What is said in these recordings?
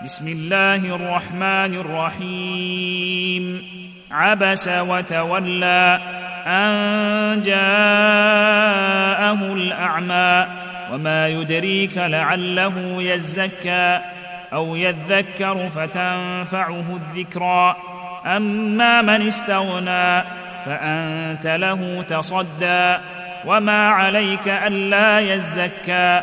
بسم الله الرحمن الرحيم. عبس وتولى أن جاءه الأعمى وما يدريك لعله يزكى أو يذكر فتنفعه الذكرى. أما من استغنى فأنت له تصدى وما عليك ألا يزكى.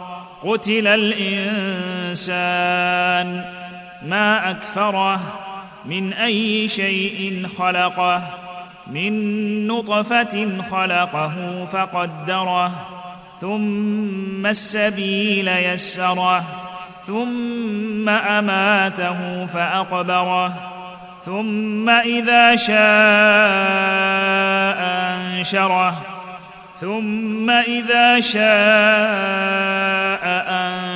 قتل الإنسان ما أكفره من أي شيء خلقه من نطفة خلقه فقدره ثم السبيل يسره ثم أماته فأقبره ثم إذا شاء أنشره ثم إذا شاء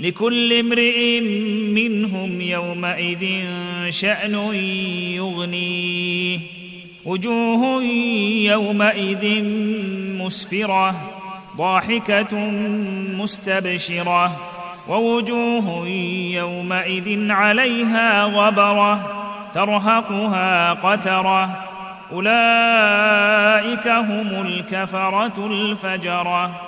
لكل امرئ منهم يومئذ شأن يغنيه. وجوه يومئذ مسفرة ضاحكة مستبشرة. ووجوه يومئذ عليها غبرة ترهقها قترة. أولئك هم الكفرة الفجرة.